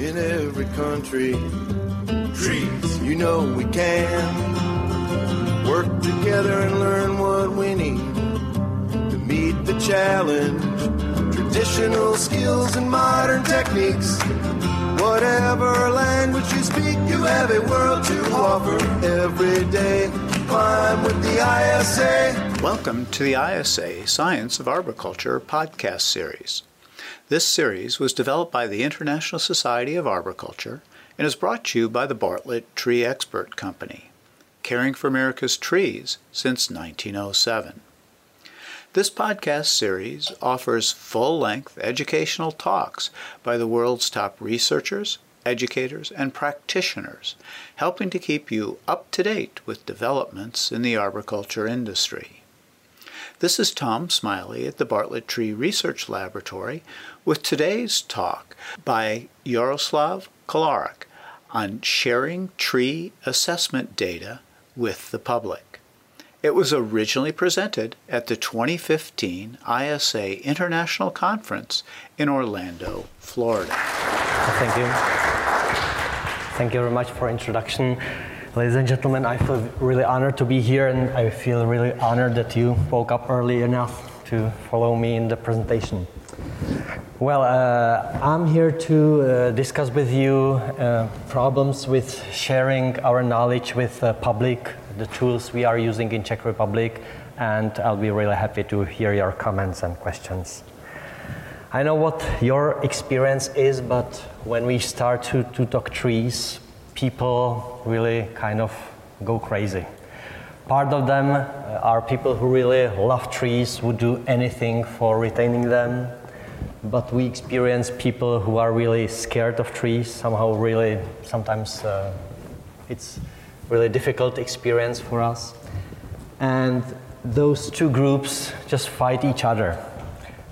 in every country. Trees, you know we can work together and learn what we need to meet the challenge. Traditional skills and modern techniques. Whatever language you speak, you have a world to offer every day. Climb with the ISA. Welcome to the ISA Science of Arboriculture podcast series. This series was developed by the International Society of Arboriculture and is brought to you by the Bartlett Tree Expert Company, caring for America's trees since 1907. This podcast series offers full length educational talks by the world's top researchers, educators, and practitioners, helping to keep you up to date with developments in the arboriculture industry. This is Tom Smiley at the Bartlett Tree Research Laboratory with today's talk by Jaroslav Kolarik on sharing tree assessment data with the public. It was originally presented at the 2015 ISA International Conference in Orlando, Florida. Thank you. Thank you very much for introduction. Ladies and gentlemen, I feel really honored to be here and I feel really honored that you woke up early enough to follow me in the presentation. Well, uh, I'm here to uh, discuss with you uh, problems with sharing our knowledge with the public, the tools we are using in Czech Republic, and I'll be really happy to hear your comments and questions. I know what your experience is, but when we start to, to talk trees, people really kind of go crazy. Part of them uh, are people who really love trees, would do anything for retaining them. But we experience people who are really scared of trees, somehow really, sometimes uh, it's really difficult experience for us. And those two groups just fight each other.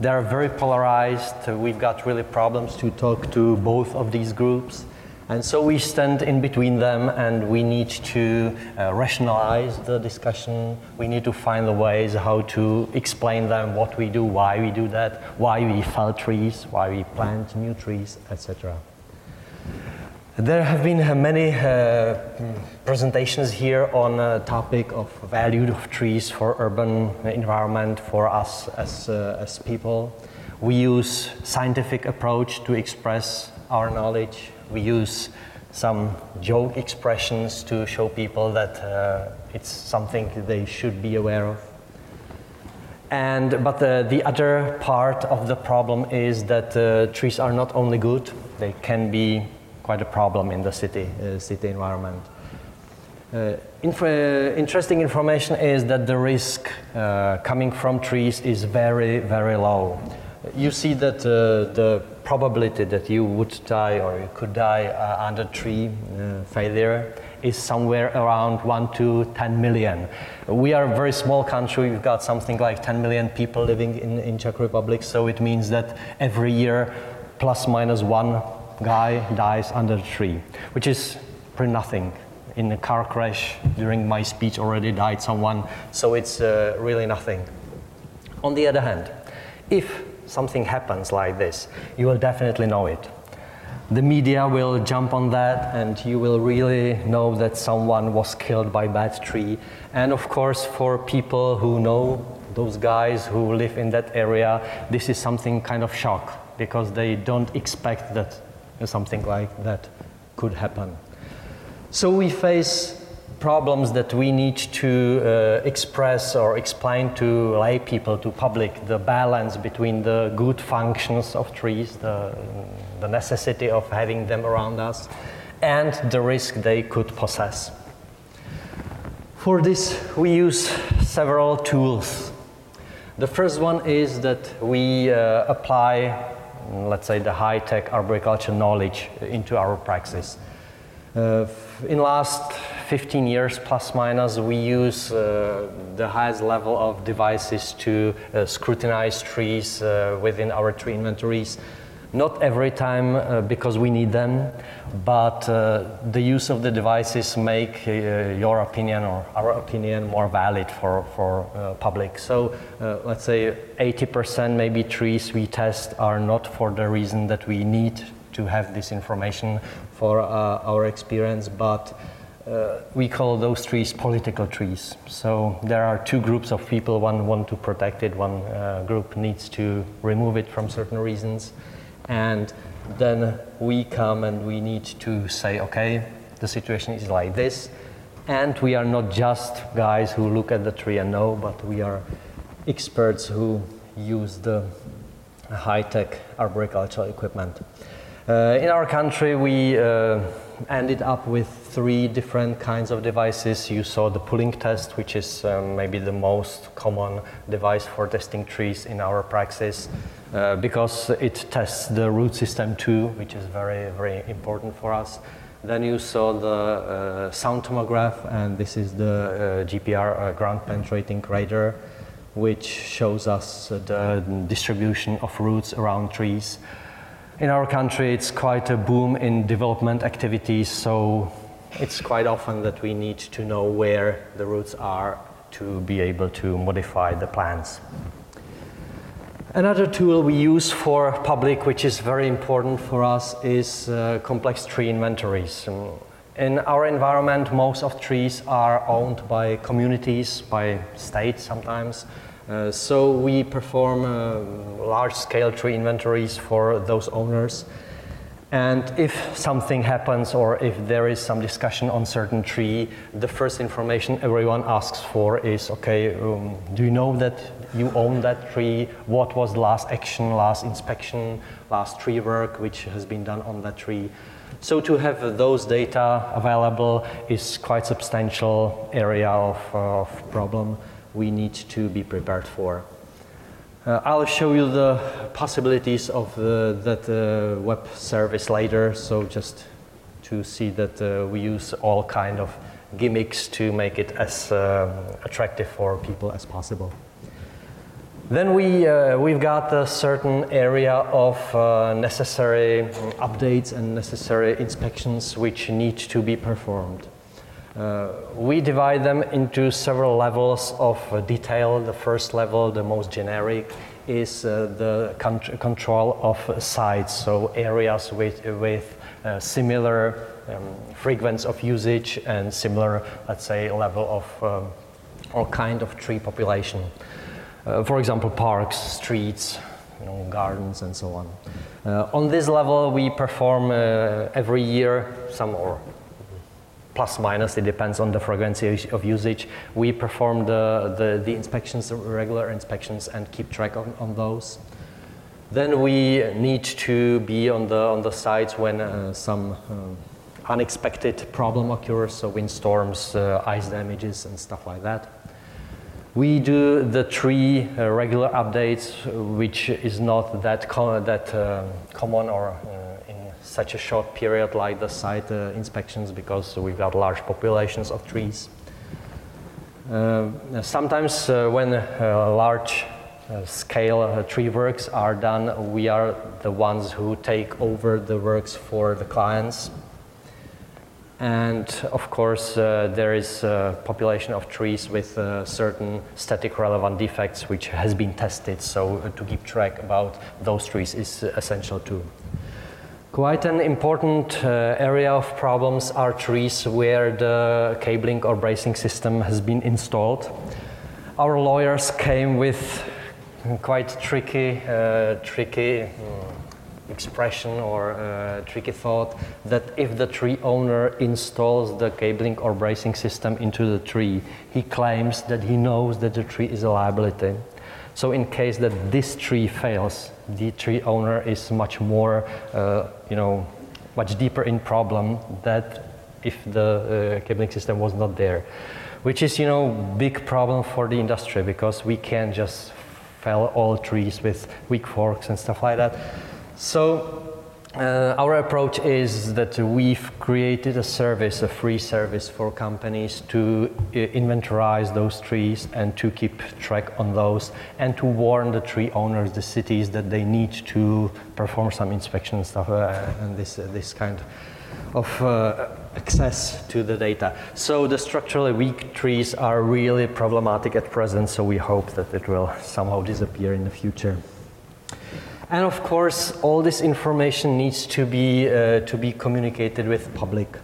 They are very polarized. We've got really problems to talk to both of these groups. And so we stand in between them and we need to uh, rationalize the discussion. We need to find the ways how to explain them what we do, why we do that, why we fell trees, why we plant new trees, etc. There have been uh, many uh, presentations here on the topic of value of trees for urban environment for us as, uh, as people. We use scientific approach to express our knowledge we use some joke expressions to show people that uh, it's something they should be aware of. And, but the, the other part of the problem is that uh, trees are not only good, they can be quite a problem in the city, uh, city environment. Uh, inf interesting information is that the risk uh, coming from trees is very, very low. You see that uh, the probability that you would die or you could die uh, under tree uh, failure is somewhere around 1 to 10 million. We are a very small country, we've got something like 10 million people living in, in Czech Republic, so it means that every year plus minus one guy dies under a tree, which is pretty nothing. In a car crash during my speech already died someone, so it's uh, really nothing. On the other hand, if something happens like this, you will definitely know it. The media will jump on that, and you will really know that someone was killed by bad tree. And of course, for people who know those guys who live in that area, this is something kind of shock because they don't expect that something like that could happen. So we face problems that we need to uh, express or explain to lay people, to public, the balance between the good functions of trees, the, the necessity of having them around us, and the risk they could possess. For this, we use several tools. The first one is that we uh, apply, let's say, the high-tech arboriculture knowledge into our praxis. Uh, in last 15 years plus minus, we use uh, the highest level of devices to uh, scrutinize trees uh, within our tree inventories. Not every time uh, because we need them, but uh, the use of the devices make uh, your opinion or our opinion more valid for, for public. So let's say 80% maybe trees we test are not for the reason that we need to have this information for our experience, but uh, we call those trees political trees. So there are two groups of people. One want to protect it. One uh, group needs to remove it from certain reasons, and then we come and we need to say, okay, the situation is like this, and we are not just guys who look at the tree and know, but we are experts who use the high-tech arboricultural equipment. Uh, in our country, we uh, ended up with three different kinds of devices. You saw the pulling test, which is um, maybe the most common device for testing trees in our praxis, uh, because it tests the root system too, which is very, very important for us. Then you saw the uh, sound tomograph, and this is the uh, GPR uh, ground penetrating radar which shows us the distribution of roots around trees. In our country, it's quite a boom in development activities, so it's quite often that we need to know where the roots are to be able to modify the plans. Another tool we use for public, which is very important for us, is uh, complex tree inventories. In our environment, most of trees are owned by communities, by states sometimes. Uh, so we perform uh, large-scale tree inventories for those owners. And if something happens or if there is some discussion on certain tree, the first information everyone asks for is, okay, um, do you know that you own that tree? What was last action, last inspection, last tree work which has been done on that tree? So to have those data available is quite substantial area of, uh, of problem we need to be prepared for. Uh, I'll show you the possibilities of the, that uh, web service later, so just to see that uh, we use all kind of gimmicks to make it as uh, attractive for people as possible. Then we, uh, we've got a certain area of uh, necessary updates and necessary inspections which need to be performed. Uh, we divide them into several levels of uh, detail. The first level, the most generic, is uh, the control of sites, so areas with, with uh, similar um, frequency of usage and similar, let's say, level of um, or kind of tree population. Uh, for example, parks, streets, you know, gardens, and so on. Uh, on this level, we perform every year some or plus minus, it depends on the frequency of usage. We perform the, the, the inspections, regular inspections, and keep track on, on those. Then we need to be on the, on the sites when uh, some um, unexpected problem occurs, so windstorms, uh, ice damages, and stuff like that. We do the three uh, regular updates, which is not that, com that um, common or uh, such a short period like the site uh, inspections because we've got large populations of trees. Uh, sometimes uh, when uh, large uh, scale uh, tree works are done, we are the ones who take over the works for the clients. And of course, there is a population of trees with certain static relevant defects which has been tested. So to keep track about those trees is essential too. Quite an important uh, area of problems are trees where the cabling or bracing system has been installed. Our lawyers came with quite tricky, uh, tricky uh, expression or uh, tricky thought that if the tree owner installs the cabling or bracing system into the tree, he claims that he knows that the tree is a liability. So in case that this tree fails, the tree owner is much more, uh, you know, much deeper in problem that if the uh, cabling system was not there, which is, you know, big problem for the industry because we can't just fell all trees with weak forks and stuff like that. So uh, our approach is that we've created a service, a free service for companies to uh, inventorize those trees and to keep track on those and to warn the tree owners, the cities, that they need to perform some inspection stuff uh, and this, uh, this kind of uh, access to the data. So the structurally weak trees are really problematic at present, so we hope that it will somehow disappear in the future. And of course, all this information needs to be, uh, to be communicated with public.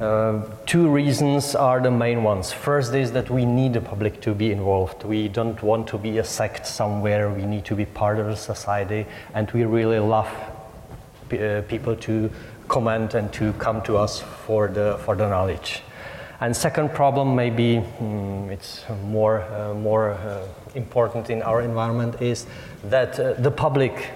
Uh, two reasons are the main ones. First is that we need the public to be involved. We don't want to be a sect somewhere. We need to be part of the society, and we really love uh, people to comment and to come to us for the for the knowledge. And second problem, maybe mm, it's more uh, more uh, important in our environment, is that uh, the public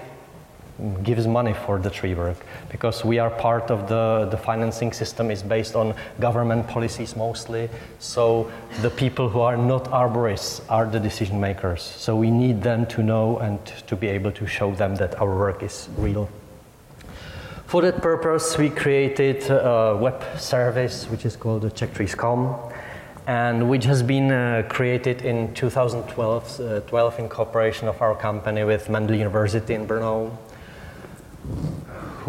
gives money for the tree work because we are part of the, the financing system is based on government policies mostly. So the people who are not arborists are the decision makers. So we need them to know and to be able to show them that our work is real. For that purpose, we created a web service which is called the CzechTrees.com and which has been uh, created in 2012 uh, 12 in cooperation of our company with Mendel University in Brno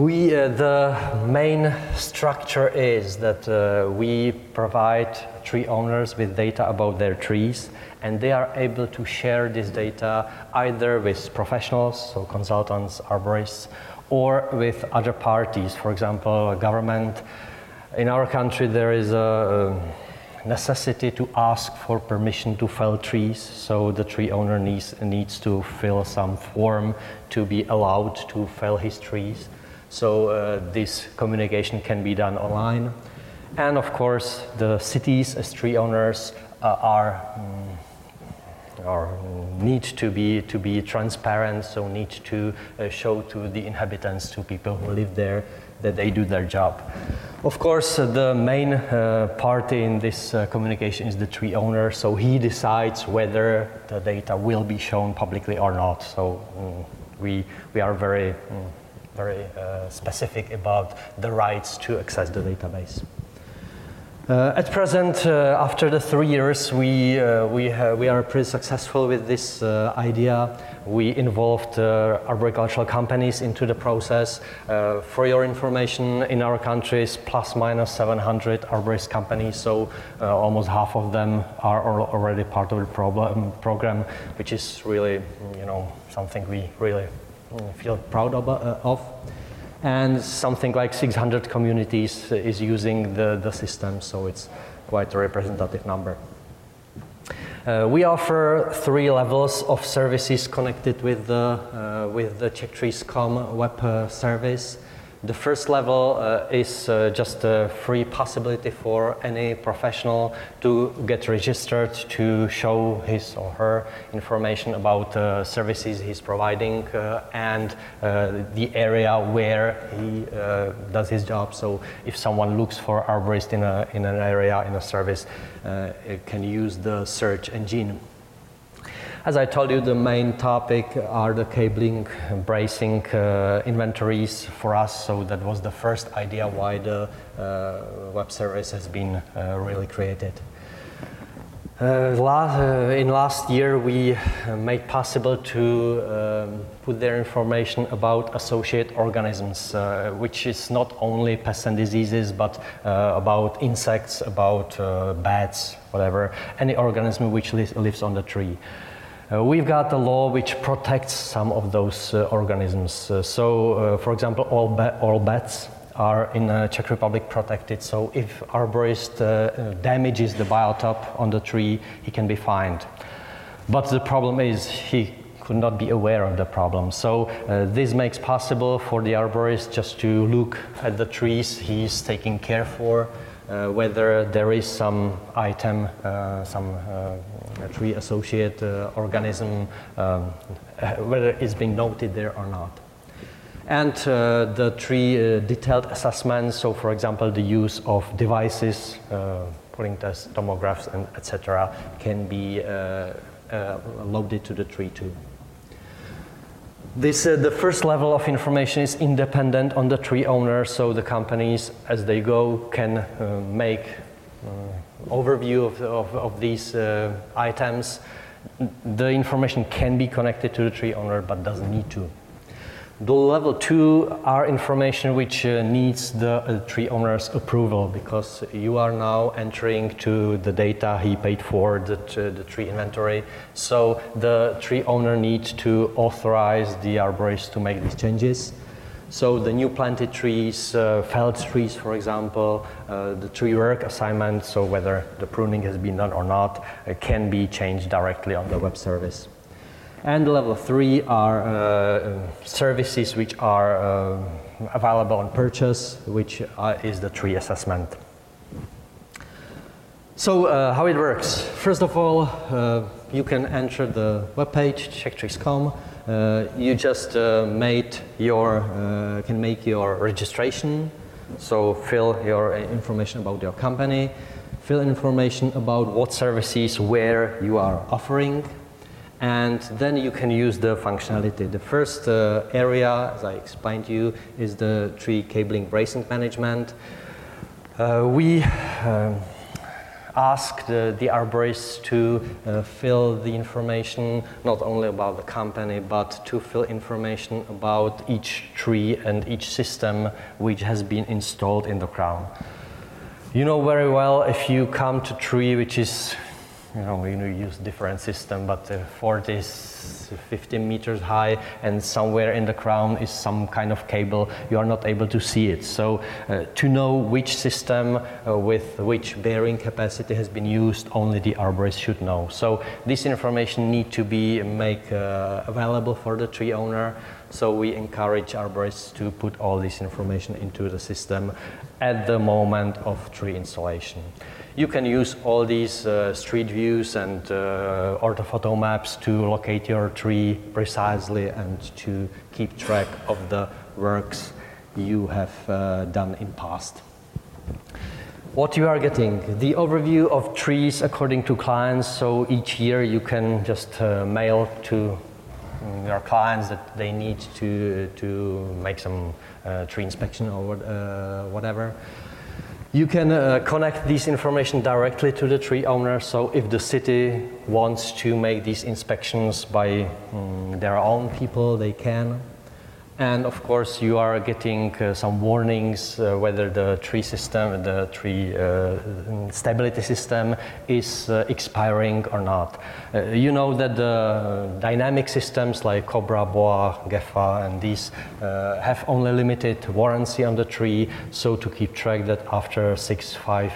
we, uh, the main structure is that uh, we provide tree owners with data about their trees, and they are able to share this data either with professionals, so consultants, arborists, or with other parties, for example, government. In our country, there is a necessity to ask for permission to fell trees, so the tree owner needs, needs to fill some form to be allowed to fell his trees. So uh, this communication can be done online. And of course, the cities as tree owners uh, are, um, are need to be to be transparent. So need to uh, show to the inhabitants, to people who live there, that they do their job. Of course, uh, the main uh, party in this uh, communication is the tree owner, so he decides whether the data will be shown publicly or not. So um, we, we are very very uh, specific about the rights to access the database. Uh, at present, uh, after the three years, we, uh, we, we are pretty successful with this uh, idea. We involved uh, agricultural companies into the process. for your information, in our countries, plus minus 700 arborist companies, so almost half of them are already part of the program, which is really, you know, something we really feel proud of, uh, of. And something like 600 communities is using the, the system, so it's quite a representative number. Uh, we offer three levels of services connected with the, uh, with the CzechTrees.com web uh, service. The first level uh, is uh, just a free possibility for any professional to get registered to show his or her information about uh, services he's providing uh, and uh, the area where he uh, does his job. So if someone looks for arborist in, a, in an area, in a service, it can use the search engine as I told you, the main topic are the cabling, bracing uh, inventories for us. So that was the first idea why the uh, web service has been uh, really created. Uh, last, uh, in last year, we uh, made possible to um, put their information about associate organisms, which is not only pests and diseases, but about insects, about bats, whatever, any organism which li lives on the tree. Uh, we've got a law which protects some of those uh, organisms. Uh, so, uh, for example, all, ba all bats are in the Czech Republic protected. So, if arborist uh, damages the biotop on the tree, he can be fined. But the problem is he could not be aware of the problem. So uh, this makes possible for the arborist just to look at the trees he's taking care for, uh, whether there is some item, uh, some uh, tree associate organism, um, whether it's been noted there or not. And uh, the tree uh, detailed assessments, so for example, the use of devices, uh, pulling tests, tomographs, and etc., can be loaded to the tree too. This, uh, the first level of information is independent on the tree owner, so the companies, as they go, can uh, make uh, overview of, of, of these uh, items. The information can be connected to the tree owner, but doesn't need to. The level two are information which uh, needs the uh, tree owner's approval because you are now entering to the data he paid for the, the tree inventory. So the tree owner needs to authorize the arborist to make these changes. So the new planted trees, uh, felled trees, for example, uh, the tree work assignment, so whether the pruning has been done or not, uh, can be changed directly on the web service. And level three are uh, services which are uh, available on purchase, which uh, is the tree assessment. So uh, how it works? First of all, you can enter the webpage CzechTrees.com. Uh, you just made your can make your registration. So fill your information about your company, fill information about what services where you are offering and then you can use the functionality. The first uh, area, as I explained to you, is the tree cabling bracing management. Uh, we uh, ask the, the arborists to uh, fill the information not only about the company, but to fill information about each tree and each system which has been installed in the crown. You know very well if you come to tree which is you know, we use different system, but uh, 40 is 15 meters high and somewhere in the crown is some kind of cable, you are not able to see it. So uh, to know which system uh, with which bearing capacity has been used, only the arborist should know. So this information need to be make uh, available for the tree owner. So we encourage arborists to put all this information into the system at the moment of tree installation. You can use all these uh, street views and uh, orthophoto maps to locate your tree precisely and to keep track of the works you have uh, done in past. What you are getting, the overview of trees according to clients. So each year you can just uh, mail to mm, your clients that they need to, to make some uh, tree inspection or uh, whatever. You can uh, connect this information directly to the tree owner. So if the city wants to make these inspections by um, their own people, they can. And of course, you are getting uh, some warnings uh, whether the tree system, the tree uh, stability system is uh, expiring or not. Uh, you know that the dynamic systems like Cobra, Boa, Gepha, and these uh, have only limited warranty on the tree. So to keep track that after six, five,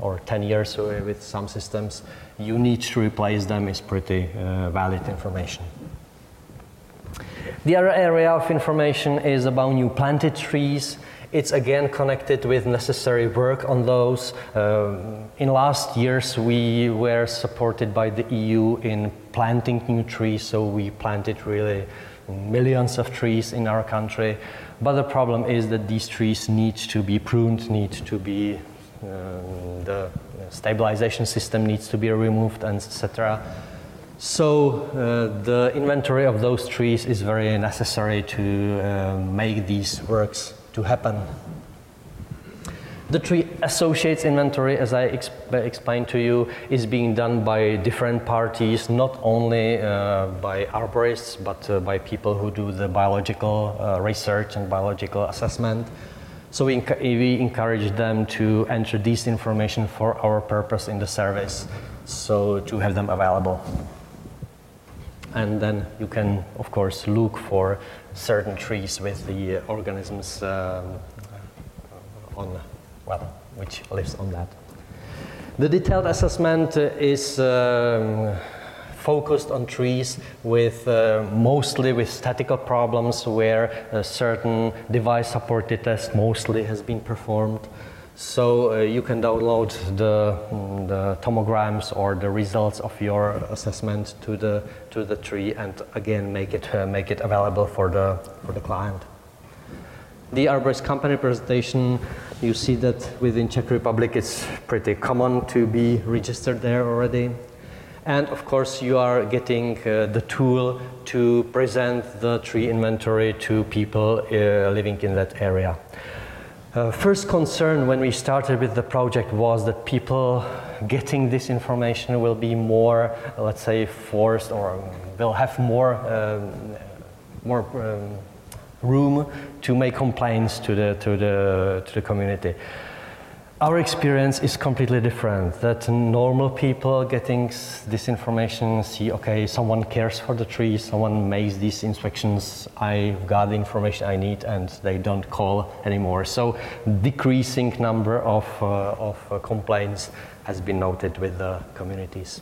or 10 years with some systems, you need to replace them is pretty valid information. The other area of information is about new planted trees. It's again connected with necessary work on those. Uh, in last years, we were supported by the EU in planting new trees, so we planted really millions of trees in our country. But the problem is that these trees need to be pruned, need to be uh, the stabilization system needs to be removed, etc. So uh, the inventory of those trees is very necessary to uh, make these works to happen. The tree associates inventory, as I exp explained to you, is being done by different parties, not only uh, by arborists, but uh, by people who do the biological uh, research and biological assessment. So we, we encourage them to enter this information for our purpose in the service, so to have them available and then you can, of course, look for certain trees with the organisms um, on, well, which lives on that. The detailed assessment is um, focused on trees with uh, mostly with statical problems where a certain device supported test mostly has been performed. So uh, you can download the, the, tomograms or the results of your assessment to the to the tree, and again make it uh, make it available for the for the client. The Arborist company presentation, you see that within Czech Republic it's pretty common to be registered there already. And of course, you are getting uh, the tool to present the tree inventory to people uh, living in that area. Uh, first concern when we started with the project was that people getting this information will be more, let's say, forced or will have more, um, more um, room to make complaints to the, to the, to the community. Our experience is completely different. That normal people getting this information see, okay, someone cares for the tree, someone makes these inspections, I got the information I need, and they don't call anymore. So, decreasing number of, uh, of uh, complaints has been noted with the communities.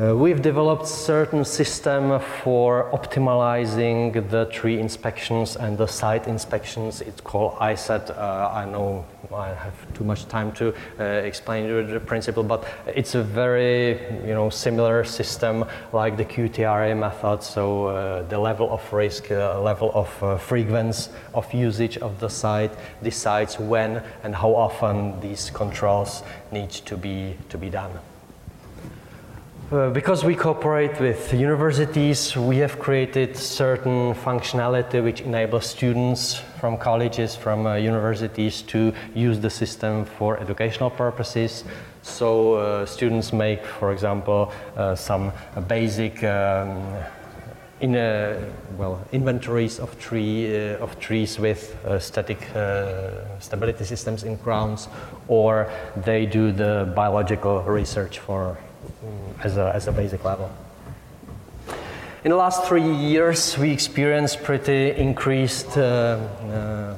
Uh, we've developed certain system for optimizing the tree inspections and the site inspections. It's called ISET. Uh, I know I have too much time to uh, explain the principle, but it's a very you know similar system like the QTRA method. So uh, the level of risk, uh, level of uh, frequency of usage of the site decides when and how often these controls need to be to be done. Uh, because we cooperate with universities, we have created certain functionality which enables students from colleges, from uh, universities to use the system for educational purposes. So uh, students make, for example, uh, some basic um, in well inventories of tree uh, of trees with static stability systems in crowns, or they do the biological research for as a, as a basic level. In the last three years, we experienced pretty increased, uh, uh,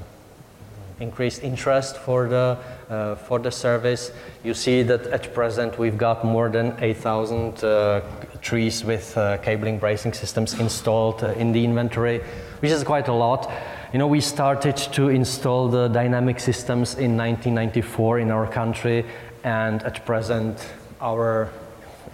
increased interest for the, uh, for the service. You see that at present we've got more than 8,000 uh, trees with uh, cabling bracing systems installed uh, in the inventory, which is quite a lot. You know, we started to install the dynamic systems in 1994 in our country, and at present our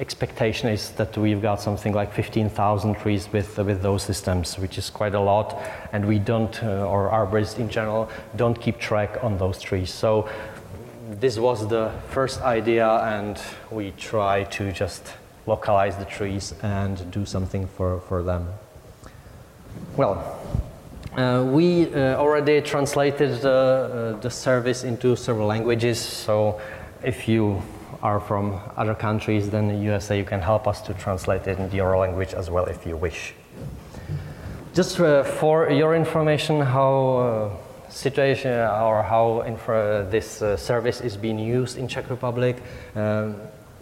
expectation is that we've got something like 15,000 trees with, uh, with those systems, which is quite a lot. And we don't, uh, or arborists in general, don't keep track on those trees. So this was the first idea, and we try to just localize the trees and do something for, for them. Well, uh, we uh, already translated the, uh, the service into several languages, so if you are from other countries than the USA, you can help us to translate it into your language as well if you wish. Just uh, for your information, how uh, situation or how this uh, service is being used in Czech Republic. Um,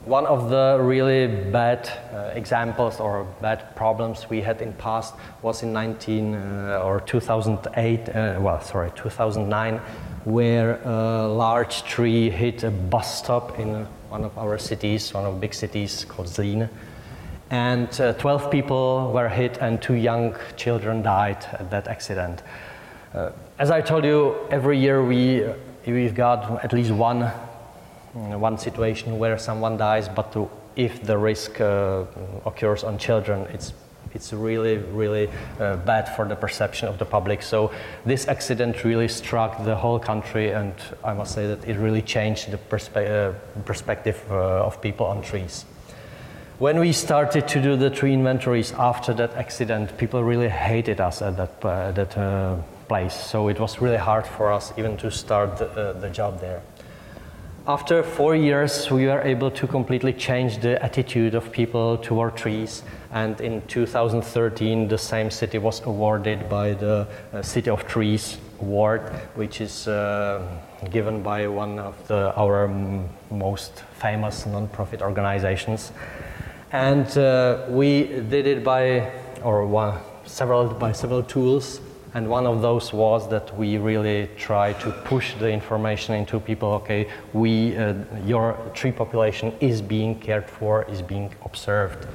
one of the really bad uh, examples or bad problems we had in past was in 19 uh, or 2008, uh, well, sorry, 2009, where a large tree hit a bus stop in one of our cities, one of big cities called Zlín. And uh, 12 people were hit and two young children died at that accident. Uh, as I told you, every year we, we've got at least one, one situation where someone dies, but to, if the risk uh, occurs on children, it's it's really, really uh, bad for the perception of the public. So this accident really struck the whole country, and I must say that it really changed the perspe uh, perspective uh, of people on trees. When we started to do the tree inventories after that accident, people really hated us at that, uh, that uh, place. So it was really hard for us even to start the, uh, the job there. After four years, we were able to completely change the attitude of people toward trees. And in 2013, the same city was awarded by the uh, City of Trees Award, which is uh, given by one of the, our most famous non-profit organizations. And uh, we did it by, or one, several, by several tools. And one of those was that we really try to push the information into people. Okay, we, uh, your tree population is being cared for, is being observed.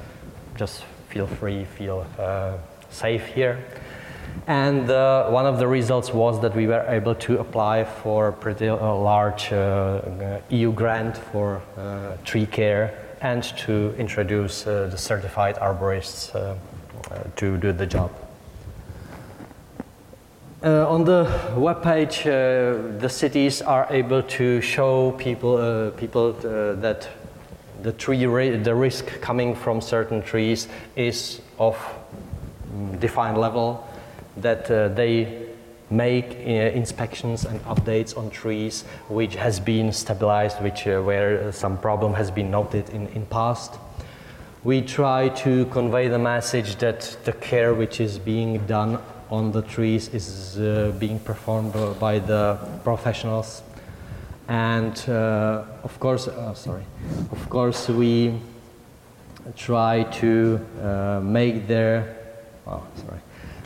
Just feel free, feel uh, safe here. And uh, one of the results was that we were able to apply for a pretty uh, large uh, EU grant for uh, tree care and to introduce the certified arborists to do the job. Uh, on the webpage, uh, the cities are able to show people, uh, people uh, that the tree the risk coming from certain trees is of mm, defined level, that uh, they make uh, inspections and updates on trees which has been stabilized, which where some problem has been noted in, in past. We try to convey the message that the care which is being done on the trees is uh, being performed by the professionals. And uh, of course, uh, sorry, of course we try to uh, make their, oh, sorry,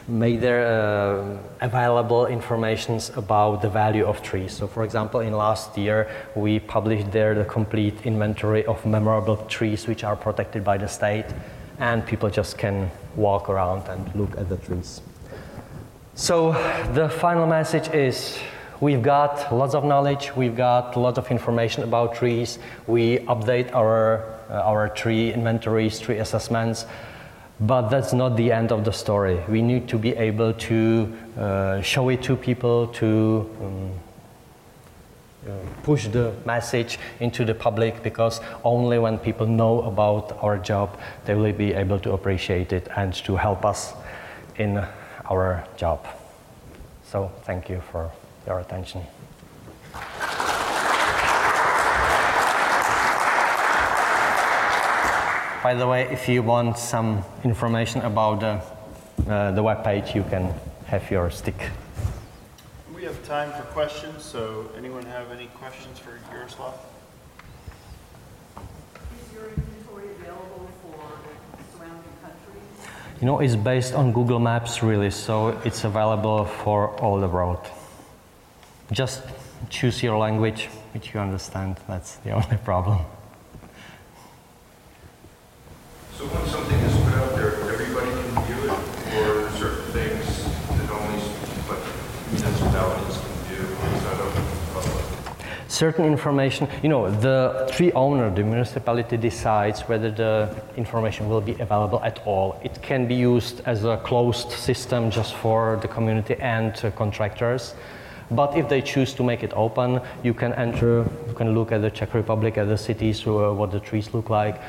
make their uh, available informations about the value of trees. So for example, in last year, we published there the complete inventory of memorable trees which are protected by the state and people just can walk around and look at the trees. So the final message is we've got lots of knowledge, we've got lots of information about trees, we update our, uh, our tree inventories, tree assessments, but that's not the end of the story. We need to be able to uh, show it to people, to um, push the message into the public because only when people know about our job, they will be able to appreciate it and to help us in our job. So thank you for your attention. By the way, if you want some information about the, uh, the web page, you can have your stick. We have time for questions, so anyone have any questions for Jaroslav? Is your inventory available for surrounding countries? You know, it's based on Google Maps, really, so it's available for all the world. Just choose your language, which you understand. That's the only problem. So when something is put out there, everybody can view it, or certain things that only like municipalities can do? Is that open to the public? Certain information, you know, the tree owner, the municipality decides whether the information will be available at all. It can be used as a closed system just for the community and uh, contractors. But if they choose to make it open, you can enter, you can look at the Czech Republic, at the cities, uh, what the trees look like,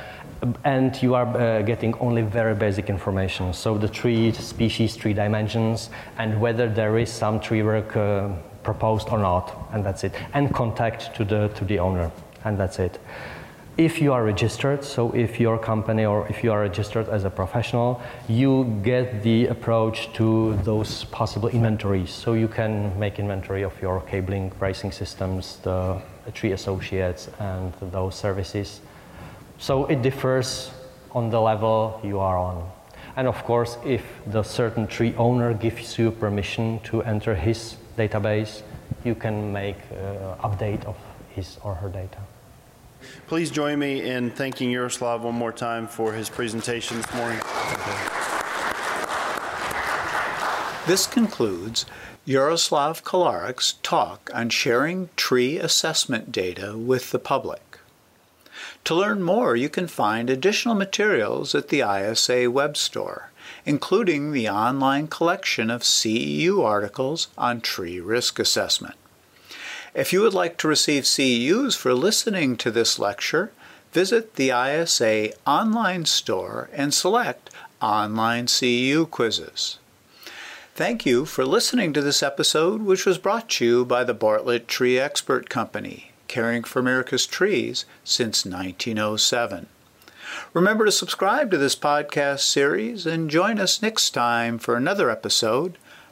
and you are uh, getting only very basic information. So the tree species, tree dimensions, and whether there is some tree work uh, proposed or not, and that's it. And contact to the to the owner, and that's it. If you are registered, so if your company or if you are registered as a professional, you get the approach to those possible inventories. So you can make inventory of your cabling bracing systems, the tree associates, and those services. So it differs on the level you are on. And of course, if the certain tree owner gives you permission to enter his database, you can make uh, update of his or her data. Please join me in thanking Jaroslav one more time for his presentation this morning. This concludes Jaroslav Kolarik's talk on sharing tree assessment data with the public. To learn more, you can find additional materials at the ISA web store, including the online collection of CEU articles on tree risk assessment. If you would like to receive CEUs for listening to this lecture, visit the ISA online store and select Online CEU Quizzes. Thank you for listening to this episode, which was brought to you by the Bartlett Tree Expert Company, caring for America's trees since 1907. Remember to subscribe to this podcast series and join us next time for another episode